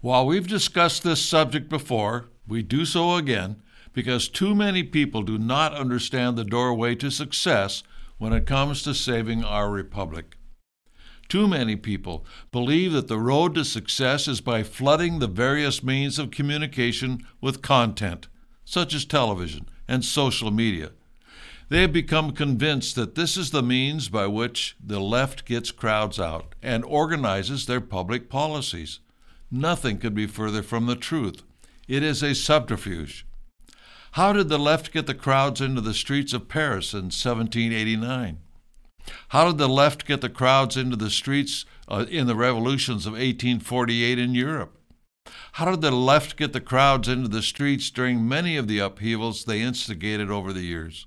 While we've discussed this subject before, we do so again because too many people do not understand the doorway to success when it comes to saving our republic. Too many people believe that the road to success is by flooding the various means of communication with content, such as television and social media. They have become convinced that this is the means by which the left gets crowds out and organizes their public policies. Nothing could be further from the truth. It is a subterfuge. How did the left get the crowds into the streets of Paris in 1789? How did the left get the crowds into the streets uh, in the revolutions of 1848 in Europe? How did the left get the crowds into the streets during many of the upheavals they instigated over the years?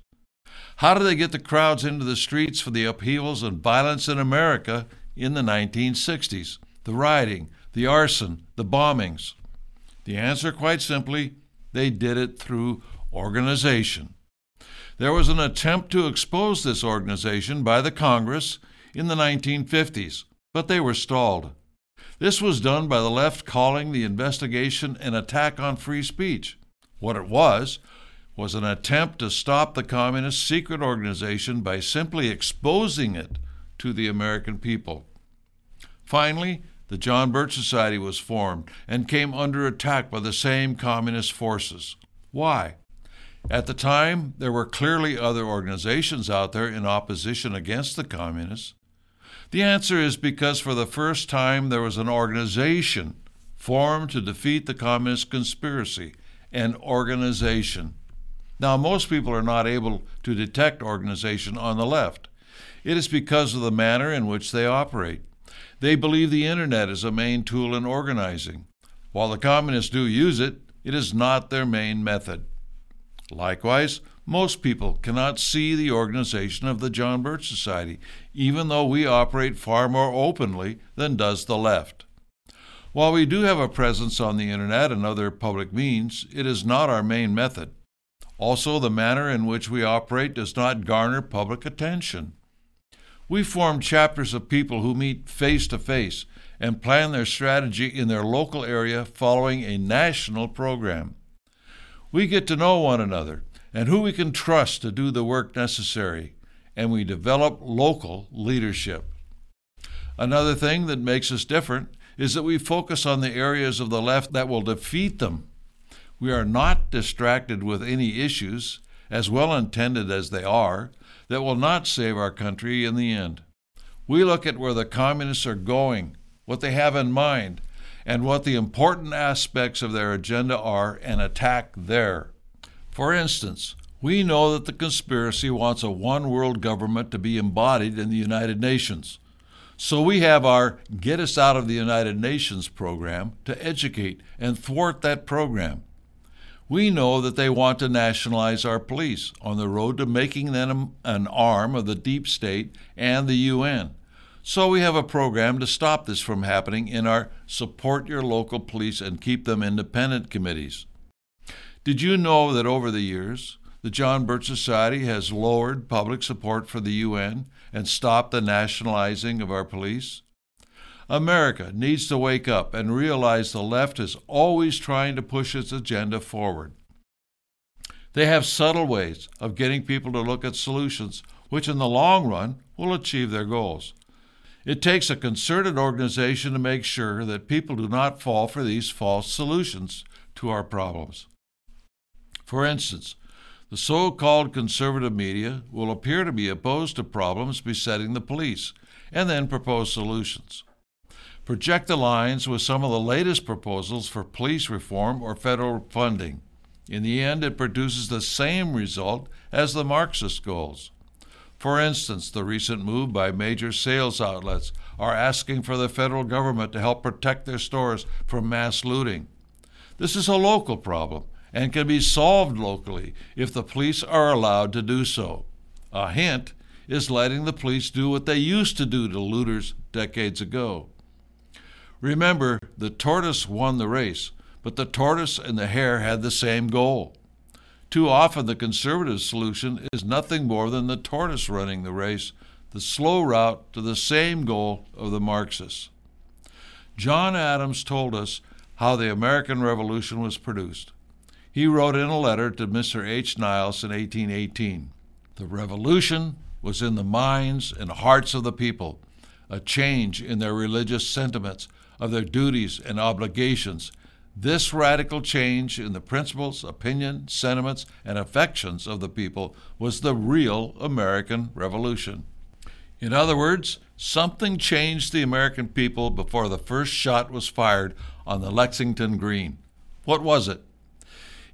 How did they get the crowds into the streets for the upheavals and violence in America in the 1960s? The rioting, the arson, the bombings? The answer, quite simply, they did it through organization. There was an attempt to expose this organization by the Congress in the 1950s, but they were stalled. This was done by the left calling the investigation an attack on free speech. What it was was an attempt to stop the communist secret organization by simply exposing it to the American people. Finally, the John Birch Society was formed and came under attack by the same communist forces. Why? At the time, there were clearly other organizations out there in opposition against the communists. The answer is because for the first time there was an organization formed to defeat the communist conspiracy, an organization. Now, most people are not able to detect organization on the left. It is because of the manner in which they operate. They believe the internet is a main tool in organizing. While the communists do use it, it is not their main method. Likewise, most people cannot see the organization of the John Birch Society, even though we operate far more openly than does the left. While we do have a presence on the internet and other public means, it is not our main method. Also, the manner in which we operate does not garner public attention. We form chapters of people who meet face to face and plan their strategy in their local area following a national program. We get to know one another and who we can trust to do the work necessary, and we develop local leadership. Another thing that makes us different is that we focus on the areas of the left that will defeat them. We are not distracted with any issues, as well intended as they are, that will not save our country in the end. We look at where the communists are going, what they have in mind, and what the important aspects of their agenda are and attack there. For instance, we know that the conspiracy wants a one world government to be embodied in the United Nations. So we have our Get Us Out of the United Nations program to educate and thwart that program. We know that they want to nationalize our police on the road to making them an arm of the deep state and the UN. So we have a program to stop this from happening in our Support Your Local Police and Keep Them Independent committees. Did you know that over the years, the John Birch Society has lowered public support for the UN and stopped the nationalizing of our police? America needs to wake up and realize the left is always trying to push its agenda forward. They have subtle ways of getting people to look at solutions which, in the long run, will achieve their goals. It takes a concerted organization to make sure that people do not fall for these false solutions to our problems. For instance, the so called conservative media will appear to be opposed to problems besetting the police and then propose solutions. Project the lines with some of the latest proposals for police reform or federal funding. In the end, it produces the same result as the Marxist goals. For instance, the recent move by major sales outlets are asking for the federal government to help protect their stores from mass looting. This is a local problem and can be solved locally if the police are allowed to do so. A hint is letting the police do what they used to do to looters decades ago. Remember, the tortoise won the race, but the tortoise and the hare had the same goal. Too often, the conservative solution is nothing more than the tortoise running the race, the slow route to the same goal of the Marxists. John Adams told us how the American Revolution was produced. He wrote in a letter to Mr. H. Niles in 1818 The revolution was in the minds and hearts of the people, a change in their religious sentiments, of their duties and obligations. This radical change in the principles, opinion, sentiments, and affections of the people was the real American Revolution. In other words, something changed the American people before the first shot was fired on the Lexington Green. What was it?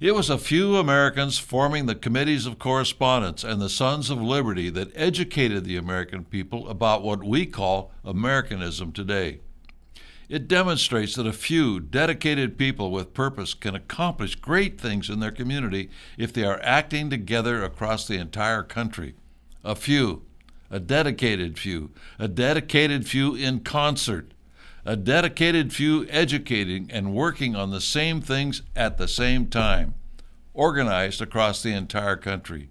It was a few Americans forming the committees of correspondence and the Sons of Liberty that educated the American people about what we call Americanism today. It demonstrates that a few dedicated people with purpose can accomplish great things in their community if they are acting together across the entire country. A few, a dedicated few, a dedicated few in concert a dedicated few educating and working on the same things at the same time, organized across the entire country.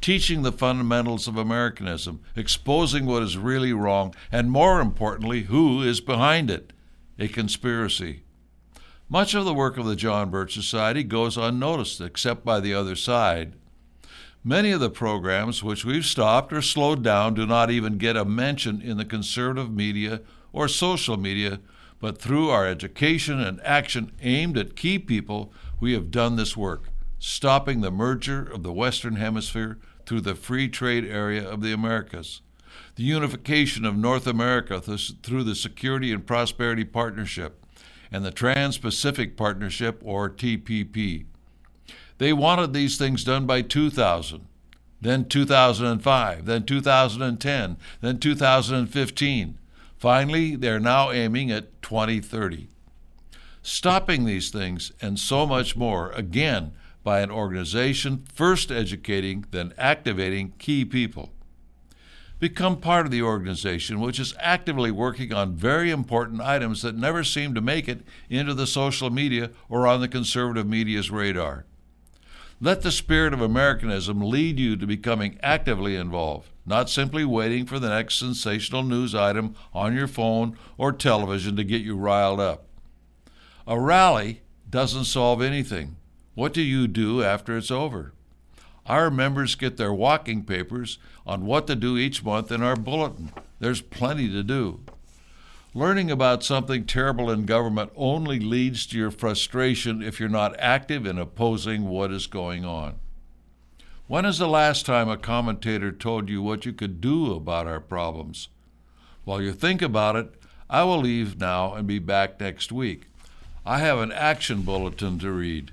Teaching the fundamentals of Americanism, exposing what is really wrong, and more importantly, who is behind it a conspiracy. Much of the work of the John Birch Society goes unnoticed except by the other side. Many of the programs which we've stopped or slowed down do not even get a mention in the conservative media or social media, but through our education and action aimed at key people, we have done this work, stopping the merger of the Western Hemisphere through the free trade area of the Americas, the unification of North America through the Security and Prosperity Partnership, and the Trans Pacific Partnership, or TPP. They wanted these things done by 2000, then 2005, then 2010, then 2015. Finally, they're now aiming at 2030. Stopping these things and so much more, again, by an organization first educating, then activating key people. Become part of the organization, which is actively working on very important items that never seem to make it into the social media or on the conservative media's radar. Let the spirit of Americanism lead you to becoming actively involved, not simply waiting for the next sensational news item on your phone or television to get you riled up. A rally doesn't solve anything. What do you do after it's over? Our members get their walking papers on what to do each month in our bulletin. There's plenty to do. Learning about something terrible in government only leads to your frustration if you're not active in opposing what is going on. When is the last time a commentator told you what you could do about our problems? While you think about it, I will leave now and be back next week. I have an action bulletin to read.